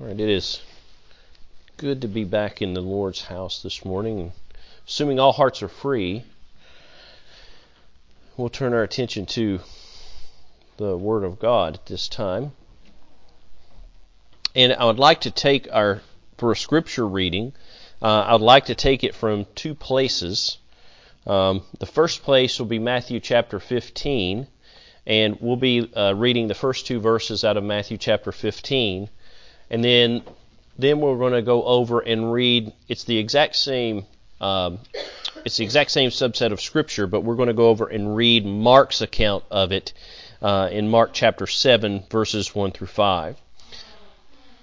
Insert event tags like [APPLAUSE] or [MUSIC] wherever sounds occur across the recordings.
All right, it is good to be back in the Lord's house this morning. Assuming all hearts are free, we'll turn our attention to the Word of God at this time. And I would like to take our, for a scripture reading, uh, I would like to take it from two places. Um, the first place will be Matthew chapter 15, and we'll be uh, reading the first two verses out of Matthew chapter 15 and then then we're going to go over and read. It's the exact same. Um, it's the exact same subset of scripture, but we're going to go over and read Mark's account of it uh, in Mark chapter 7, verses 1 through 5.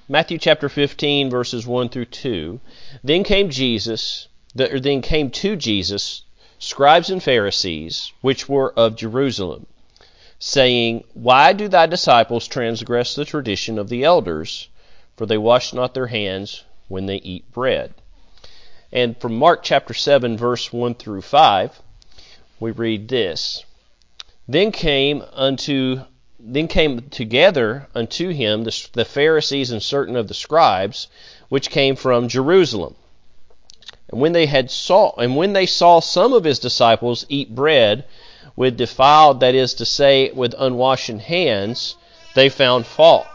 Matthew chapter 15, verses 1 through 2. Then came Jesus, the, then came to Jesus scribes and Pharisees, which were of Jerusalem, saying, Why do thy disciples transgress the tradition of the elders? For they wash not their hands when they eat bread. And from Mark chapter 7, verse 1 through 5, we read this Then came unto then came together unto him the, the Pharisees and certain of the scribes, which came from Jerusalem. And when they had saw and when they saw some of his disciples eat bread with defiled, that is to say, with unwashed hands, they found fault.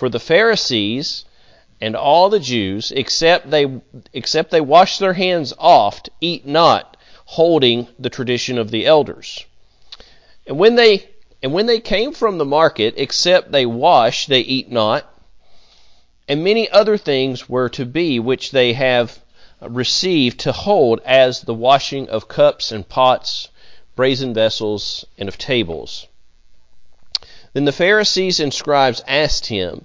For the Pharisees and all the Jews, except they except they wash their hands oft, eat not, holding the tradition of the elders. And when they and when they came from the market, except they wash, they eat not. And many other things were to be which they have received to hold as the washing of cups and pots, brazen vessels, and of tables. Then the Pharisees and scribes asked him,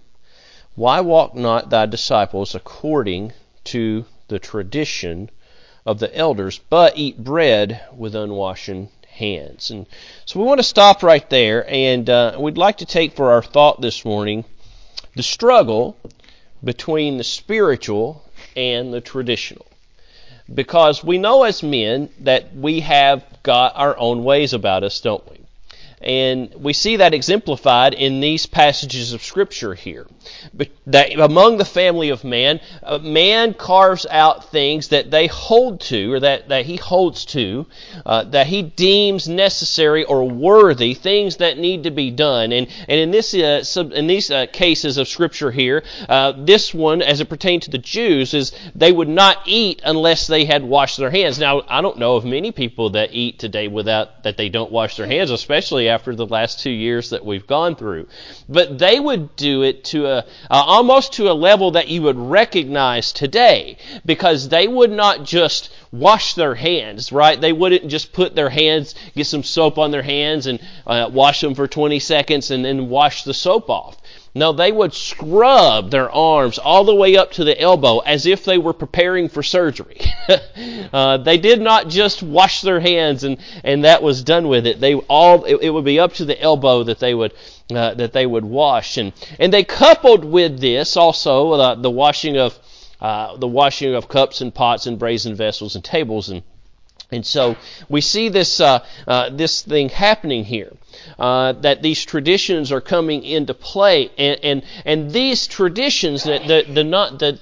why walk not thy disciples according to the tradition of the elders, but eat bread with unwashed hands? And so we want to stop right there, and uh, we'd like to take for our thought this morning the struggle between the spiritual and the traditional. Because we know as men that we have got our own ways about us, don't we? And we see that exemplified in these passages of Scripture here. But that among the family of man, uh, man carves out things that they hold to, or that, that he holds to, uh, that he deems necessary or worthy, things that need to be done. And, and in, this, uh, sub, in these uh, cases of Scripture here, uh, this one, as it pertained to the Jews, is they would not eat unless they had washed their hands. Now, I don't know of many people that eat today without that they don't wash their hands, especially after the last two years that we've gone through. But they would do it to a, uh, almost to a level that you would recognize today because they would not just wash their hands, right? They wouldn't just put their hands, get some soap on their hands and uh, wash them for 20 seconds and then wash the soap off. No, they would scrub their arms all the way up to the elbow as if they were preparing for surgery. [LAUGHS] uh, they did not just wash their hands and, and that was done with it. They all it, it would be up to the elbow that they would uh, that they would wash and and they coupled with this also uh, the washing of uh, the washing of cups and pots and brazen vessels and tables and and so we see this uh, uh, this thing happening here, uh, that these traditions are coming into play, and and, and these traditions, the, the, the not the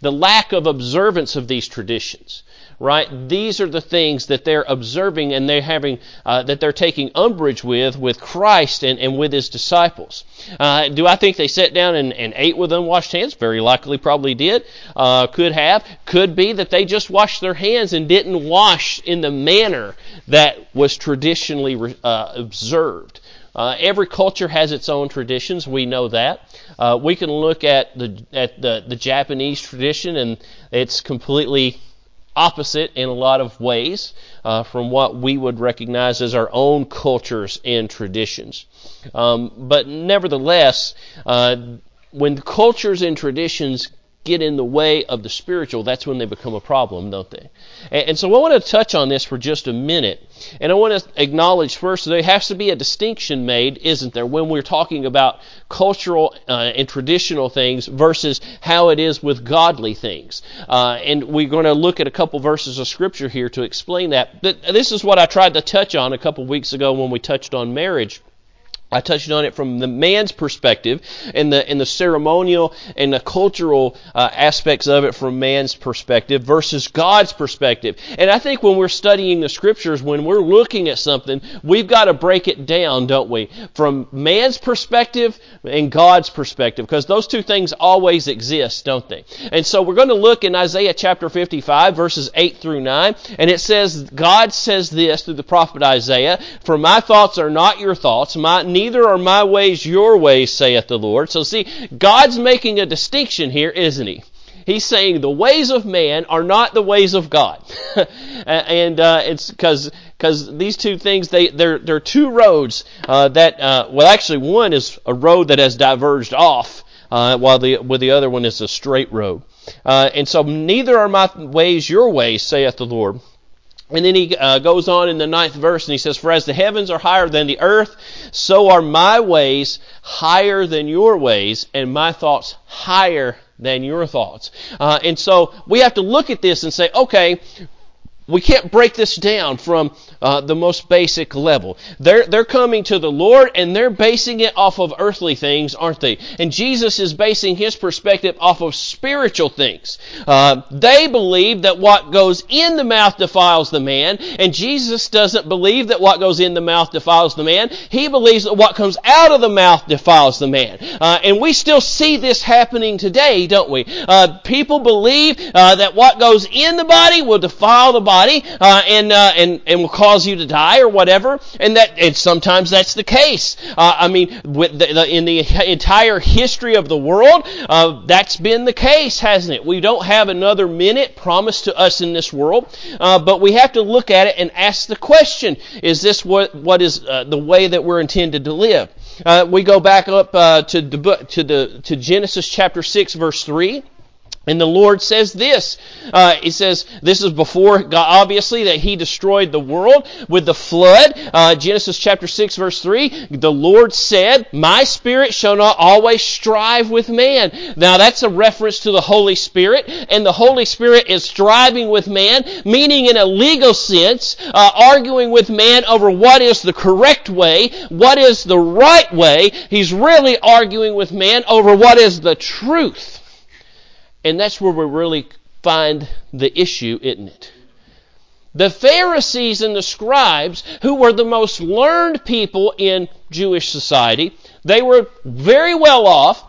the lack of observance of these traditions, right? These are the things that they're observing and they're having, uh, that they're taking umbrage with, with Christ and, and with His disciples. Uh, do I think they sat down and, and, ate with unwashed hands? Very likely probably did. Uh, could have. Could be that they just washed their hands and didn't wash in the manner that was traditionally uh, observed. Uh, every culture has its own traditions. We know that. Uh, we can look at the at the, the Japanese tradition, and it's completely opposite in a lot of ways uh, from what we would recognize as our own cultures and traditions. Um, but nevertheless, uh, when cultures and traditions get in the way of the spiritual, that's when they become a problem, don't they? And, and so I want to touch on this for just a minute. And I want to acknowledge first that there has to be a distinction made, isn't there, when we're talking about cultural uh, and traditional things versus how it is with godly things. Uh, and we're going to look at a couple verses of Scripture here to explain that. But this is what I tried to touch on a couple weeks ago when we touched on marriage I touched on it from the man's perspective and the and the ceremonial and the cultural uh, aspects of it from man's perspective versus God's perspective. And I think when we're studying the scriptures, when we're looking at something, we've got to break it down, don't we? From man's perspective and God's perspective, because those two things always exist, don't they? And so we're going to look in Isaiah chapter 55, verses 8 through 9, and it says, God says this through the prophet Isaiah, For my thoughts are not your thoughts, my neither are my ways your ways, saith the Lord. So see, God's making a distinction here, isn't he? He's saying the ways of man are not the ways of God, [LAUGHS] and uh, it's because because these two things they they're they're two roads uh, that uh, well actually one is a road that has diverged off, uh, while the with the other one is a straight road, uh, and so neither are my ways your ways, saith the Lord. And then he uh, goes on in the ninth verse and he says, For as the heavens are higher than the earth, so are my ways higher than your ways, and my thoughts higher than your thoughts. Uh, and so we have to look at this and say, okay, we can't break this down from uh, the most basic level. They're, they're coming to the Lord and they're basing it off of earthly things, aren't they? And Jesus is basing his perspective off of spiritual things. Uh, they believe that what goes in the mouth defiles the man, and Jesus doesn't believe that what goes in the mouth defiles the man. He believes that what comes out of the mouth defiles the man. Uh, and we still see this happening today, don't we? Uh, people believe uh, that what goes in the body will defile the body uh, and, and, and will cause cause you to die or whatever, and that and sometimes that's the case. Uh, I mean, the, the, in the entire history of the world, uh, that's been the case, hasn't it? We don't have another minute promised to us in this world, uh, but we have to look at it and ask the question: Is this what what is uh, the way that we're intended to live? Uh, we go back up uh, to the book, to the to Genesis chapter six, verse three. And the Lord says this. Uh, he says, this is before, God, obviously, that He destroyed the world with the flood. Uh, Genesis chapter 6 verse 3, the Lord said, My Spirit shall not always strive with man. Now that's a reference to the Holy Spirit, and the Holy Spirit is striving with man, meaning in a legal sense, uh, arguing with man over what is the correct way, what is the right way. He's really arguing with man over what is the truth. And that's where we really find the issue, isn't it? The Pharisees and the scribes, who were the most learned people in Jewish society, they were very well off.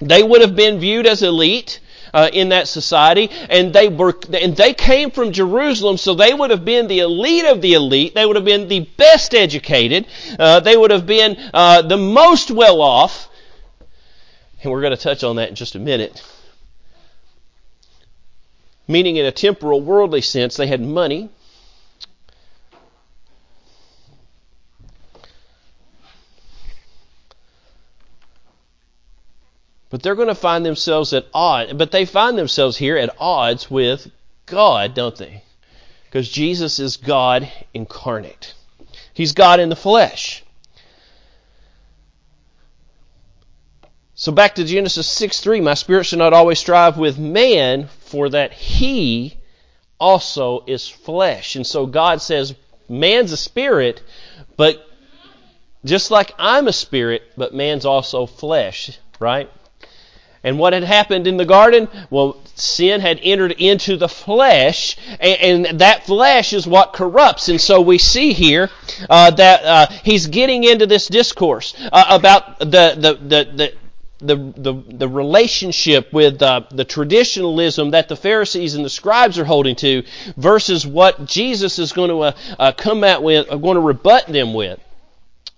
They would have been viewed as elite. Uh, in that society, and they were, and they came from Jerusalem, so they would have been the elite of the elite. They would have been the best educated. Uh, they would have been uh, the most well off, and we're going to touch on that in just a minute meaning in a temporal, worldly sense, they had money. But they're going to find themselves at odds. But they find themselves here at odds with God, don't they? Because Jesus is God incarnate. He's God in the flesh. So back to Genesis 6 3, my spirit shall not always strive with man, for that he also is flesh. And so God says, man's a spirit, but just like I'm a spirit, but man's also flesh, right? And what had happened in the garden? Well, sin had entered into the flesh, and, and that flesh is what corrupts. And so we see here uh, that uh, he's getting into this discourse uh, about the, the, the, the the, the, the relationship with uh, the traditionalism that the Pharisees and the scribes are holding to versus what Jesus is going to uh, uh, come out with, uh, going to rebut them with.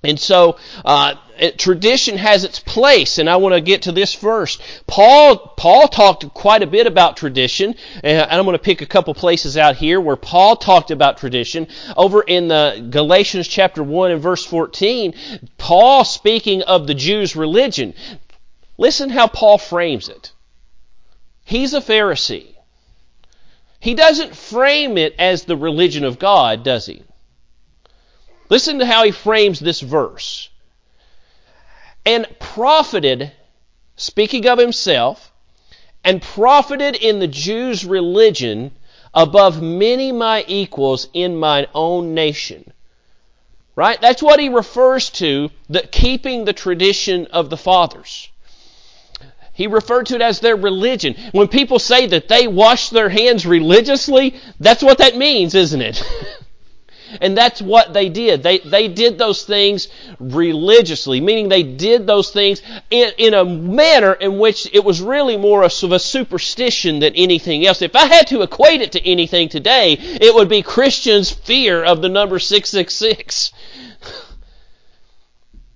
And so, uh, it, tradition has its place, and I want to get to this first. Paul, Paul talked quite a bit about tradition, and I'm going to pick a couple places out here where Paul talked about tradition. Over in the Galatians chapter 1 and verse 14, Paul speaking of the Jews' religion, Listen how Paul frames it. He's a Pharisee. He doesn't frame it as the religion of God, does he? Listen to how he frames this verse. And profited, speaking of himself, and profited in the Jews' religion above many my equals in mine own nation. Right? That's what he refers to, the keeping the tradition of the fathers. He referred to it as their religion. When people say that they wash their hands religiously, that's what that means, isn't it? [LAUGHS] and that's what they did. They, they did those things religiously, meaning they did those things in, in a manner in which it was really more of a superstition than anything else. If I had to equate it to anything today, it would be Christians' fear of the number 666. [LAUGHS]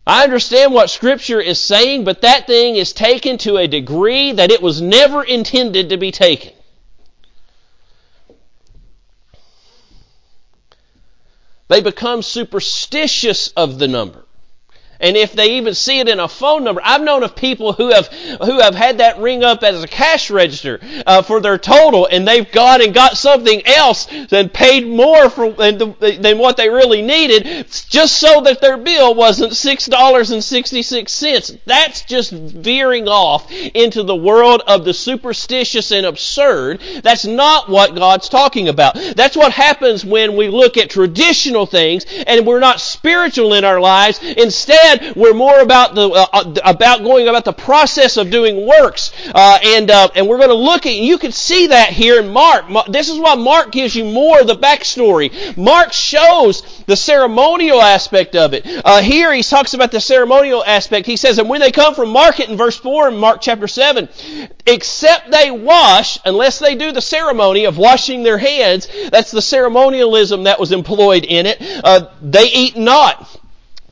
I understand what Scripture is saying, but that thing is taken to a degree that it was never intended to be taken. They become superstitious of the number. And if they even see it in a phone number, I've known of people who have who have had that ring up as a cash register uh, for their total, and they've gone and got something else and paid more for than, than what they really needed, just so that their bill wasn't six dollars and sixty six cents. That's just veering off into the world of the superstitious and absurd. That's not what God's talking about. That's what happens when we look at traditional things and we're not spiritual in our lives. Instead Instead, we're more about the uh, uh, about going about the process of doing works, uh, and uh, and we're going to look at. You can see that here in Mark. This is why Mark gives you more of the backstory. Mark shows the ceremonial aspect of it. Uh, here he talks about the ceremonial aspect. He says, and when they come from market in verse four in Mark chapter seven, except they wash, unless they do the ceremony of washing their hands, that's the ceremonialism that was employed in it. Uh, they eat not.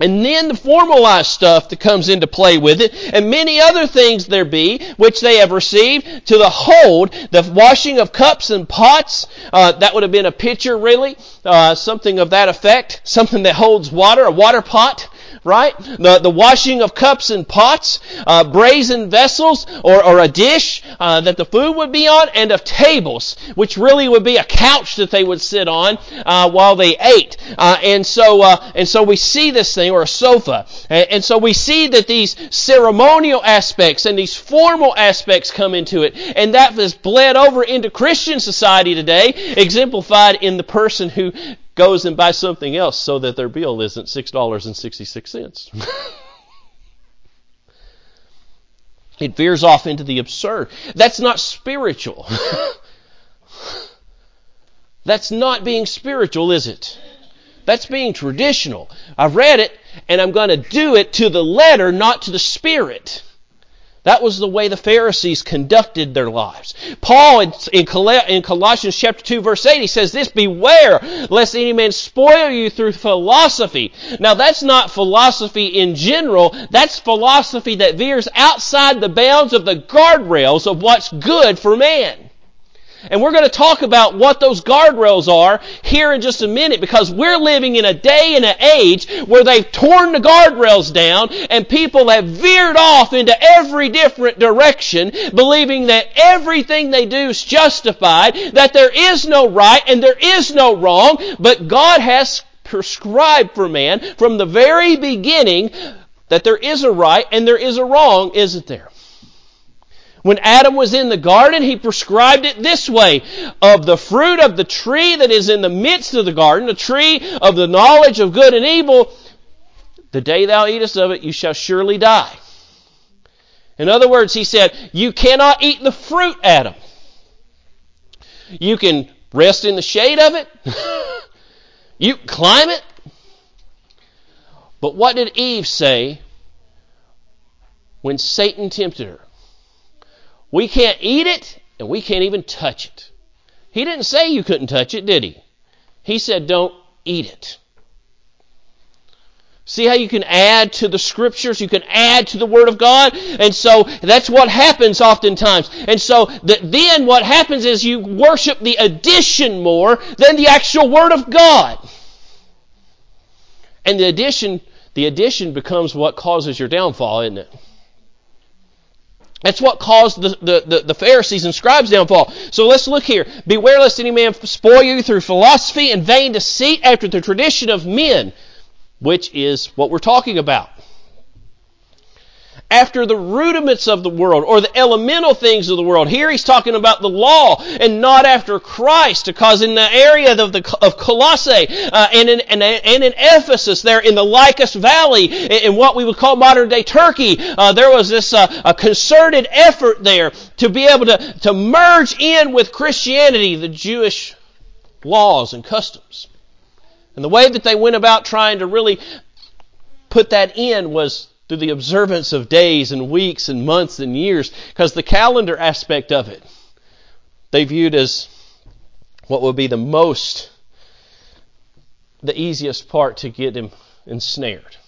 And then the formalized stuff that comes into play with it, and many other things there be, which they have received to the hold, the washing of cups and pots, uh, that would have been a pitcher really, uh, something of that effect, something that holds water, a water pot, right? The, the washing of cups and pots, uh, brazen vessels, or, or a dish uh, that the food would be on, and of tables, which really would be a couch that they would sit on uh, while they ate. Uh, and so, uh, and so we see this thing, or a sofa, and, and so we see that these ceremonial aspects and these formal aspects come into it, and that has bled over into Christian society today, exemplified in the person who goes and buys something else so that their bill isn't $6.66. [LAUGHS] it veers off into the absurd. That's not spiritual. [LAUGHS] That's not being spiritual, is it? That's being traditional. I've read it and I'm going to do it to the letter, not to the spirit. That was the way the Pharisees conducted their lives. Paul in, Colossians chapter 2 verse 8, he says this, beware lest any man spoil you through philosophy. Now that's not philosophy in general, that's philosophy that veers outside the bounds of the guardrails of what's good for man. And we're going to talk about what those guardrails are here in just a minute because we're living in a day and an age where they've torn the guardrails down and people have veered off into every different direction believing that everything they do is justified, that there is no right and there is no wrong, but God has prescribed for man from the very beginning that there is a right and there is a wrong, isn't there? When Adam was in the garden, he prescribed it this way. Of the fruit of the tree that is in the midst of the garden, the tree of the knowledge of good and evil, the day thou eatest of it, you shall surely die. In other words, he said, you cannot eat the fruit, Adam. You can rest in the shade of it. [LAUGHS] you climb it. But what did Eve say when Satan tempted her? We can't eat it, and we can't even touch it. He didn't say you couldn't touch it, did he? He said, don't eat it. See how you can add to the scriptures? You can add to the Word of God? And so that's what happens oftentimes. And so the, then what happens is you worship the addition more than the actual Word of God. And the addition, the addition becomes what causes your downfall, isn't it? That's what caused the, the, the, the, Pharisees and scribes downfall. So let's look here. Beware lest any man spoil you through philosophy and vain deceit after the tradition of men, which is what we're talking about. After the rudiments of the world or the elemental things of the world. Here he's talking about the law and not after Christ, because in the area of, the, of Colossae uh, and, in, and, and, in Ephesus, there in the Lycus Valley, in, what we would call modern day Turkey, uh, there was this uh, a concerted effort there to be able to, to merge in with Christianity the Jewish laws and customs. And the way that they went about trying to really put that in was through the observance of days and weeks and months and years, because the calendar aspect of it they viewed as what would be the most, the easiest part to get him ensnared.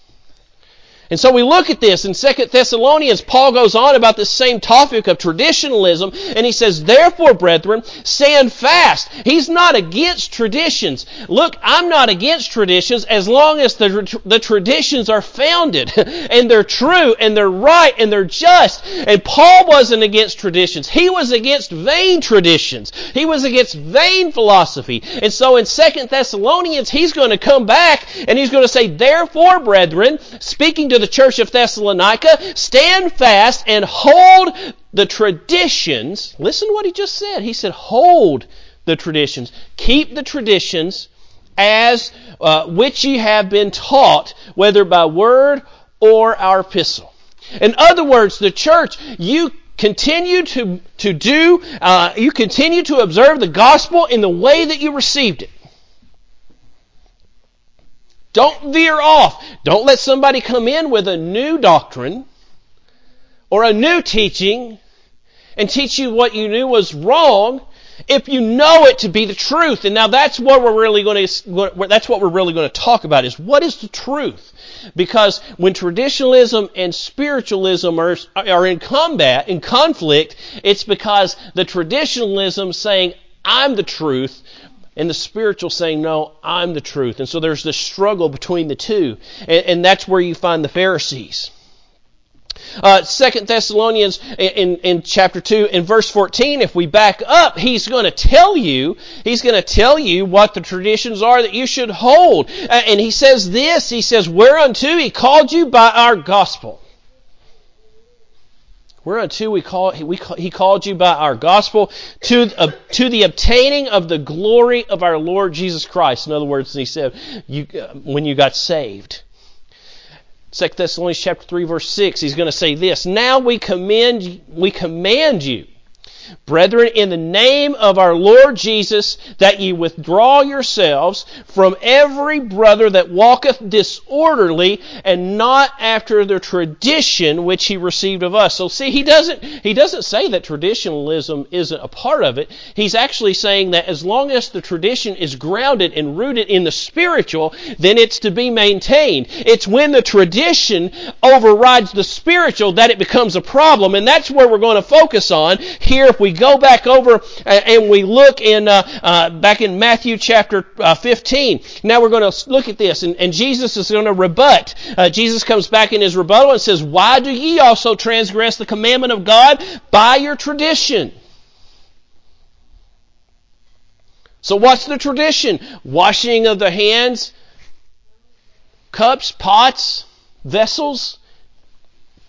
And so we look at this in 2 Thessalonians, Paul goes on about the same topic of traditionalism, and he says, Therefore, brethren, stand fast. He's not against traditions. Look, I'm not against traditions as long as the, the traditions are founded, [LAUGHS] and they're true, and they're right, and they're just. And Paul wasn't against traditions. He was against vain traditions. He was against vain philosophy. And so in 2 Thessalonians, he's going to come back, and he's going to say, Therefore, brethren, speaking to to the church of Thessalonica, stand fast and hold the traditions. Listen to what he just said. He said, hold the traditions. Keep the traditions as uh, which ye have been taught, whether by word or our epistle. In other words, the church, you continue to, to do, uh, you continue to observe the gospel in the way that you received it. Don't veer off. Don't let somebody come in with a new doctrine or a new teaching and teach you what you knew was wrong if you know it to be the truth. And now that's what we're really going to that's what we're really going to talk about is what is the truth? Because when traditionalism and spiritualism are, are in combat, in conflict, it's because the traditionalism saying I'm the truth and the spiritual saying, No, I'm the truth. And so there's this struggle between the two. And, and that's where you find the Pharisees. Uh, Second Thessalonians in, in chapter 2 in verse 14, if we back up, he's going to tell you, he's going to tell you what the traditions are that you should hold. Uh, and he says this, he says, Whereunto he called you by our gospel Whereunto we call, we call, he called you by our gospel to, uh, to the obtaining of the glory of our Lord Jesus Christ. In other words, he said, you, uh, when you got saved. 2 Thessalonians chapter 3 verse 6, he's going to say this, Now we commend, we command you Brethren, in the name of our Lord Jesus, that ye withdraw yourselves from every brother that walketh disorderly and not after the tradition which he received of us. So see, he doesn't, he doesn't say that traditionalism isn't a part of it. He's actually saying that as long as the tradition is grounded and rooted in the spiritual, then it's to be maintained. It's when the tradition overrides the spiritual that it becomes a problem. And that's where we're going to focus on here if we go back over and we look in uh, uh, back in Matthew chapter uh, 15, now we're going to look at this, and, and Jesus is going to rebut. Uh, Jesus comes back in his rebuttal and says, "Why do ye also transgress the commandment of God by your tradition?" So what's the tradition? Washing of the hands, cups, pots, vessels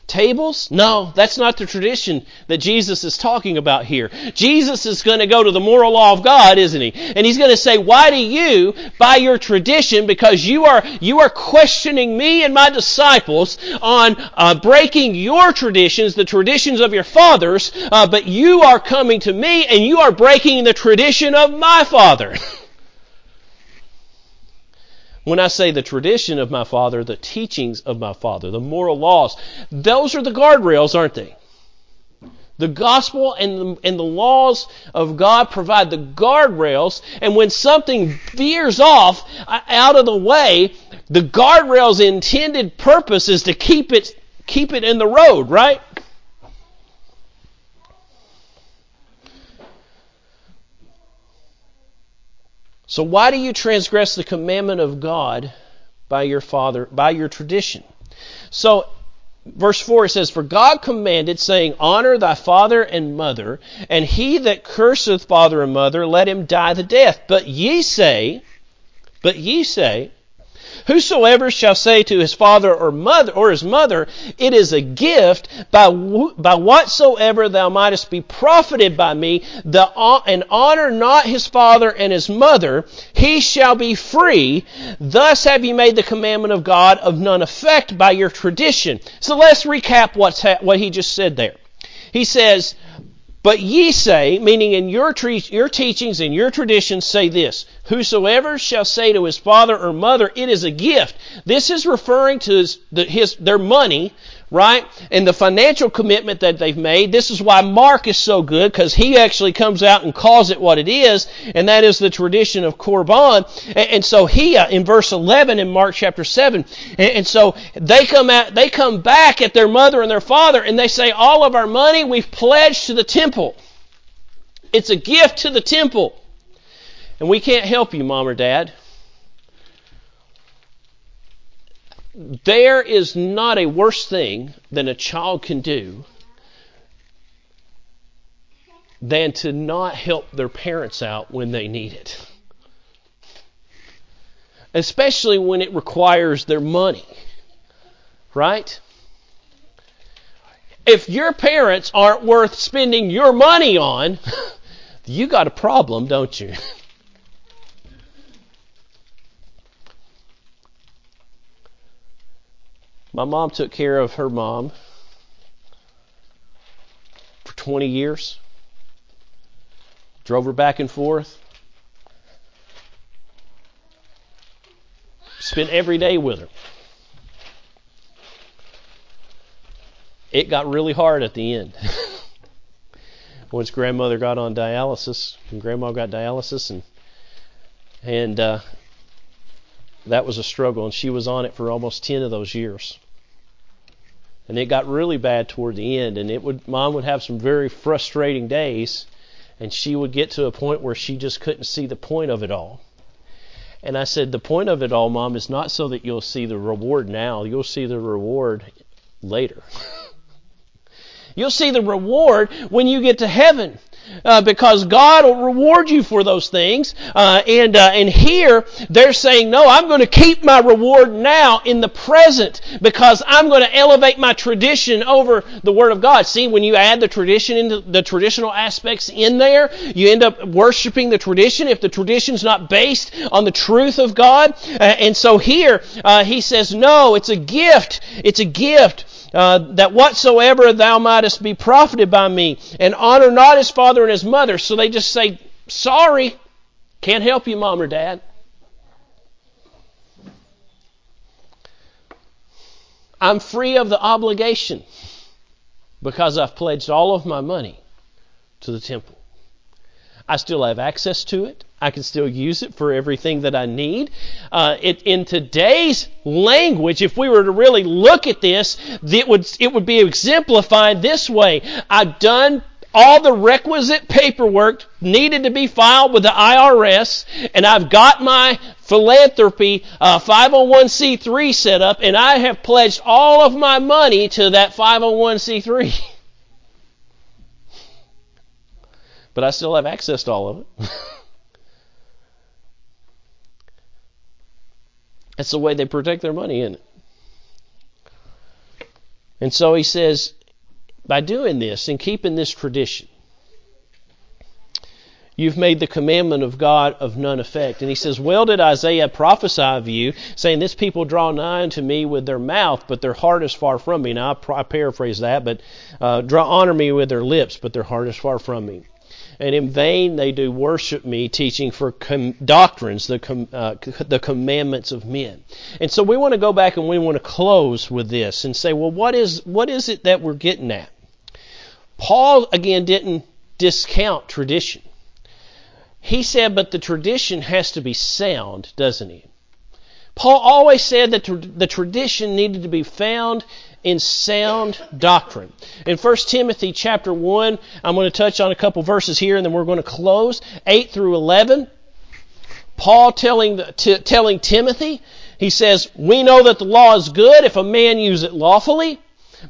tables? No, that's not the tradition that Jesus is talking about here. Jesus is going to go to the moral law of God, isn't he? And he's going to say, "Why do you, by your tradition, because you are you are questioning me and my disciples on uh, breaking your traditions, the traditions of your fathers, uh, but you are coming to me and you are breaking the tradition of my father." [LAUGHS] When I say the tradition of my father, the teachings of my father, the moral laws, those are the guardrails, aren't they? The gospel and the, and the laws of God provide the guardrails, and when something veers off uh, out of the way, the guardrail's intended purpose is to keep it keep it in the road, right? So why do you transgress the commandment of God by your father, by your tradition? So verse 4 it says, For God commanded, saying, Honor thy father and mother, and he that curseth father and mother, let him die the death. But ye say, but ye say, Whosoever shall say to his father or mother or his mother, it is a gift by, by whatsoever thou mightest be profited by me, the, and honor not his father and his mother, he shall be free. Thus have you made the commandment of God of none effect by your tradition. So let's recap what's ha- what he just said there. He says, but ye say, meaning in your, tre- your teachings and your traditions, say this Whosoever shall say to his father or mother, It is a gift. This is referring to his, the, his, their money right? And the financial commitment that they've made. This is why Mark is so good because he actually comes out and calls it what it is, and that is the tradition of Korban. And, so he, uh, in verse 11 in Mark chapter 7, and, so they come out, they come back at their mother and their father, and they say, all of our money we've pledged to the temple. It's a gift to the temple. And we can't help you, mom or dad. There is not a worse thing than a child can do than to not help their parents out when they need it. Especially when it requires their money. Right? If your parents aren't worth spending your money on, [LAUGHS] you got a problem, don't you? [LAUGHS] My mom took care of her mom for 20 years, drove her back and forth, spent every day with her. It got really hard at the end. [LAUGHS] Once grandmother got on dialysis, and grandma got dialysis, and and uh, that was a struggle, and she was on it for almost 10 of those years and it got really bad toward the end and it would mom would have some very frustrating days and she would get to a point where she just couldn't see the point of it all. And i said the point of it all mom is not so that you'll see the reward now. You'll see the reward later. [LAUGHS] You'll see the reward when you get to heaven uh, because God will reward you for those things. Uh, and uh, and here they're saying, no, I'm going to keep my reward now in the present because I'm going to elevate my tradition over the Word of God. See, when you add the tradition into the traditional aspects in there, you end up worshiping the tradition if the tradition's not based on the truth of God. Uh, and so here uh, he says, no, it's a gift. It's a gift uh, that whatsoever thou mightest be profited by me, and honor not his father and his mother. So they just say, sorry, can't help you, mom or dad. I'm free of the obligation because I've pledged all of my money to the temple. I still have access to it. I can still use it for everything that I need. Uh, it, in today's language, if we were to really look at this, it would, it would be exemplified this way. I've done all the requisite paperwork needed to be filed with the IRS, and I've got my philanthropy uh, 501c3 set up, and I have pledged all of my money to that 501c3. [LAUGHS] but I still have access to all of it. [LAUGHS] That's the way they protect their money, isn't it? And so he says, by doing this and keeping this tradition, you've made the commandment of God of none effect. And he says, Well did Isaiah prophesy of you, saying, This people draw nigh unto me with their mouth, but their heart is far from me. Now I, paraphrase that, but uh, draw honor me with their lips, but their heart is far from me and in vain they do worship me, teaching for com- doctrines, the, com- uh, the commandments of men. And so we want to go back and we want to close with this and say, well, what is, what is it that we're getting at? Paul, again, didn't discount tradition. He said, but the tradition has to be sound, doesn't he? Paul always said that the tradition needed to be found in sound doctrine. In 1 Timothy chapter 1, I'm going to touch on a couple verses here and then we're going to close. 8 through 11. Paul telling, t- telling Timothy, he says, We know that the law is good if a man use it lawfully.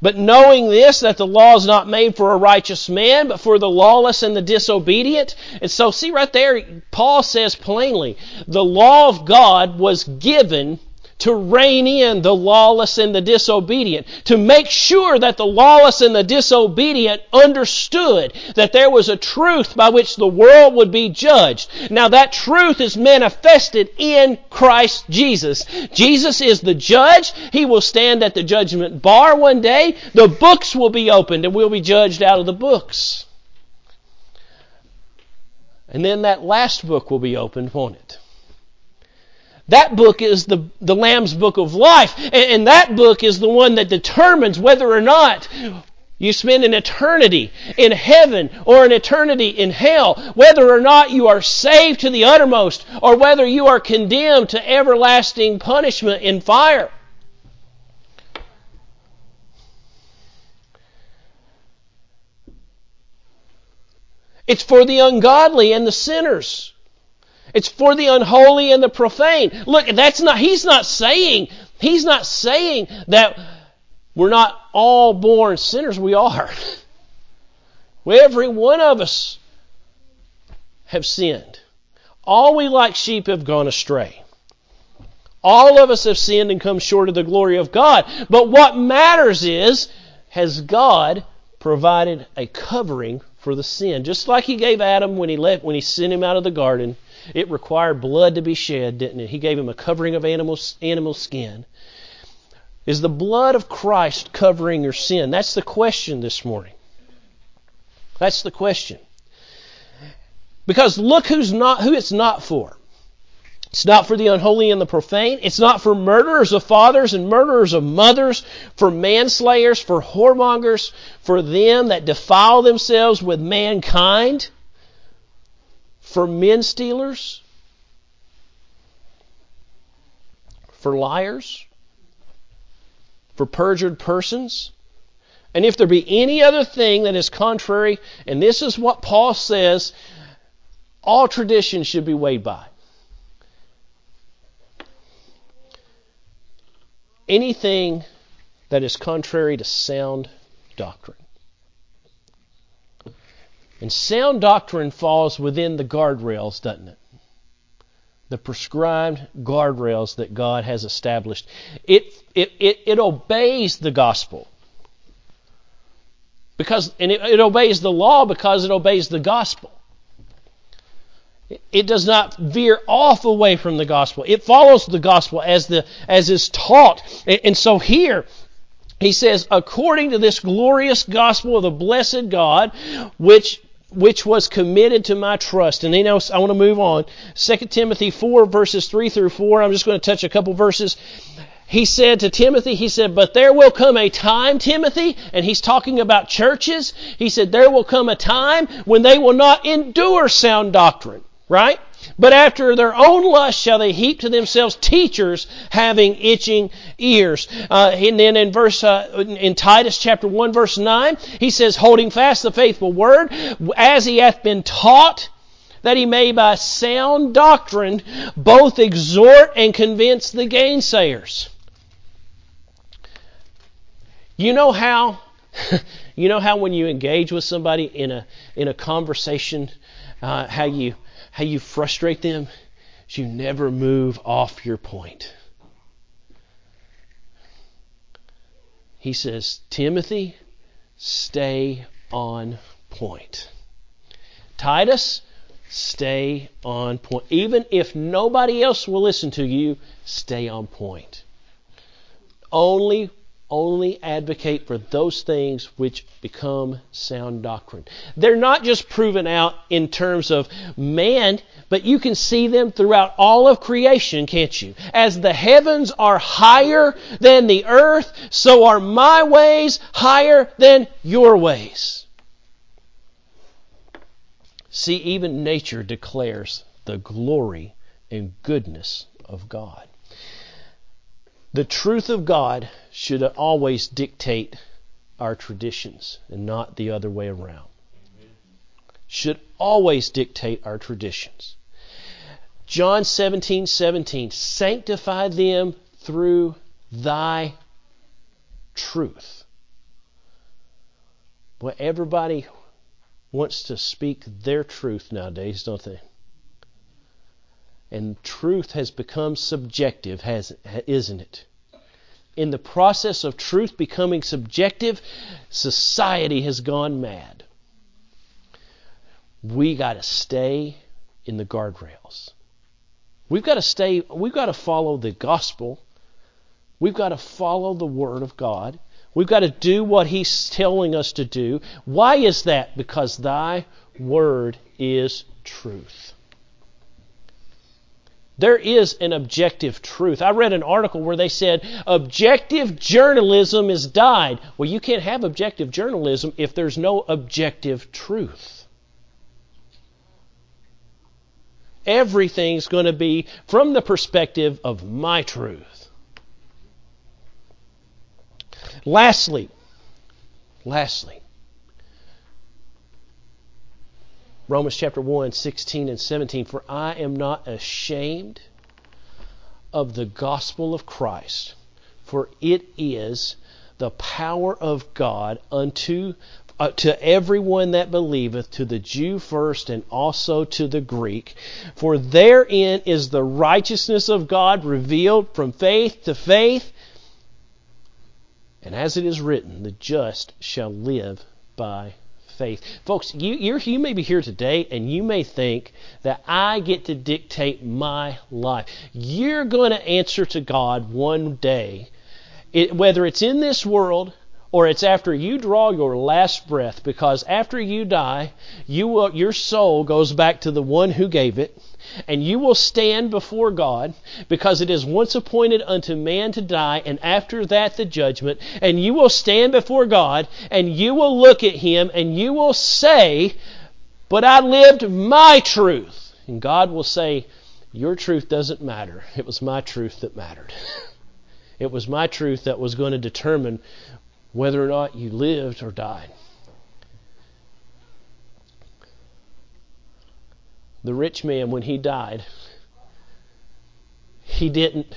But knowing this, that the law is not made for a righteous man, but for the lawless and the disobedient. And so, see right there, Paul says plainly, the law of God was given to rein in the lawless and the disobedient, to make sure that the lawless and the disobedient understood that there was a truth by which the world would be judged. Now that truth is manifested in Christ Jesus. Jesus is the judge. He will stand at the judgment bar one day. The books will be opened and we'll be judged out of the books. And then that last book will be opened, won't it? That book is the, the Lamb's book of life. And, and that book is the one that determines whether or not you spend an eternity in heaven or an eternity in hell, whether or not you are saved to the uttermost or whether you are condemned to everlasting punishment in fire. It's for the ungodly and the sinners. It's for the unholy and the profane. Look, that's not, he's not saying, he's not saying that we're not all born sinners. We are. [LAUGHS] Every one of us have sinned. All we like sheep have gone astray. All of us have sinned and come short of the glory of God. But what matters is, has God provided a covering for the sin? Just like He gave Adam when He left, when He sent him out of the garden, it required blood to be shed, didn't it? He gave him a covering of animal, animal skin. Is the blood of Christ covering your sin? That's the question this morning. That's the question. Because look who's not who it's not for. It's not for the unholy and the profane. It's not for murderers of fathers and murderers of mothers, for manslayers, for whoremongers, for them that defile themselves with mankind for men stealers, for liars, for perjured persons. And if there be any other thing that is contrary, and this is what Paul says, all tradition should be weighed by. Anything that is contrary to sound doctrine. And sound doctrine falls within the guardrails, doesn't it? The prescribed guardrails that God has established. It, it, it, it obeys the gospel. Because, and it, it obeys the law because it obeys the gospel. It does not veer off away from the gospel. It follows the gospel as the as is taught. And so here he says, according to this glorious gospel of the blessed God, which which was committed to my trust. And then I want to move on. 2 Timothy 4, verses 3 through 4. I'm just going to touch a couple verses. He said to Timothy, he said, But there will come a time, Timothy, and he's talking about churches. He said, There will come a time when they will not endure sound doctrine, right? But after their own lust shall they heap to themselves teachers having itching ears. Uh, and then in verse uh, in Titus chapter one verse nine, he says, "Holding fast the faithful word, as he hath been taught." That he may by sound doctrine both exhort and convince the gainsayers. You know how [LAUGHS] you know how when you engage with somebody in a in a conversation, uh, how you how you frustrate them is you never move off your point. He says, Timothy, stay on point. Titus, stay on point. Even if nobody else will listen to you, stay on point. Only only advocate for those things which become sound doctrine. They're not just proven out in terms of man, but you can see them throughout all of creation, can't you? As the heavens are higher than the earth, so are my ways higher than your ways. See, even nature declares the glory and goodness of God. The truth of God should always dictate our traditions and not the other way around. Should always dictate our traditions. John 17, 17, sanctify them through thy truth. Well, everybody wants to speak their truth nowadays, don't they? And truth has become subjective, has, isn't it? In the process of truth becoming subjective, society has gone mad. We got to stay in the guardrails. We've got to stay, we've got to follow the gospel. We've got to follow the Word of God. We've got to do what He's telling us to do. Why is that? Because Thy Word is truth. There is an objective truth. I read an article where they said objective journalism has died. Well, you can't have objective journalism if there's no objective truth. Everything's going to be from the perspective of my truth. Lastly, lastly, Romans chapter 1, 16 and 17. For I am not ashamed of the gospel of Christ, for it is the power of God unto uh, to everyone that believeth, to the Jew first and also to the Greek. For therein is the righteousness of God revealed from faith to faith. And as it is written, the just shall live by faith. Folks, you, you may be here today and you may think that I get to dictate my life. You're going to answer to God one day, it, whether it's in this world or it's after you draw your last breath, because after you die, you will, your soul goes back to the one who gave it, and you will stand before God, because it is once appointed unto man to die, and after that the judgment, and you will stand before God, and you will look at him, and you will say, But I lived my truth. And God will say, Your truth doesn't matter. It was my truth that mattered. [LAUGHS] It was my truth that was going to determine whether or not you lived or died. The rich man, when he died, he didn't.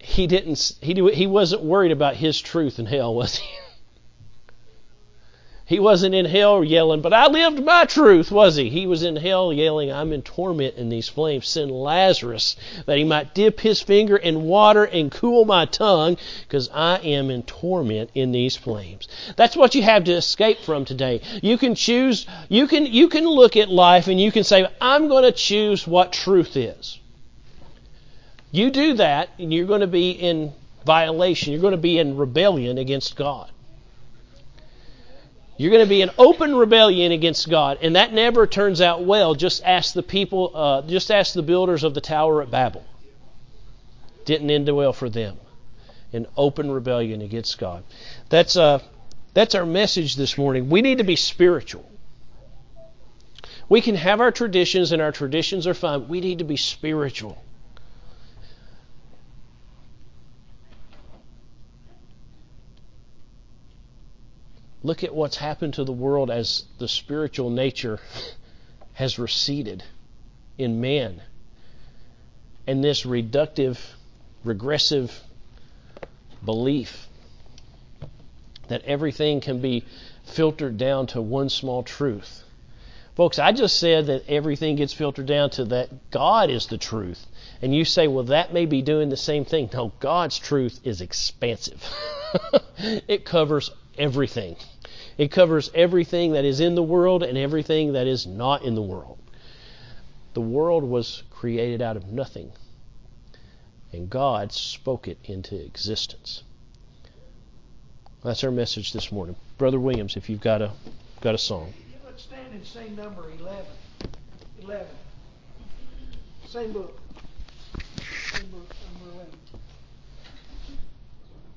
He didn't. He, he wasn't worried about his truth in hell, was he? He wasn't in hell yelling, but I lived my truth, was he? He was in hell yelling, I'm in torment in these flames. Send Lazarus that he might dip his finger in water and cool my tongue, because I am in torment in these flames. That's what you have to escape from today. You can choose, you can, you can look at life and you can say, I'm going to choose what truth is. You do that, and you're going to be in violation. You're going to be in rebellion against God. You're going to be in open rebellion against God, and that never turns out well. Just ask the people, uh, just ask the builders of the tower at Babel. Didn't end well for them. In open rebellion against God. That's uh, that's our message this morning. We need to be spiritual. We can have our traditions, and our traditions are fine. We need to be spiritual. Look at what's happened to the world as the spiritual nature has receded in man. And this reductive, regressive belief that everything can be filtered down to one small truth. Folks, I just said that everything gets filtered down to that God is the truth. And you say, well, that may be doing the same thing. No, God's truth is expansive, [LAUGHS] it covers everything. It covers everything that is in the world and everything that is not in the world. The world was created out of nothing, and God spoke it into existence. That's our message this morning. Brother Williams, if you've got a got a song. Let's stand and sing number 11. 11. Same book. Same book, number 11.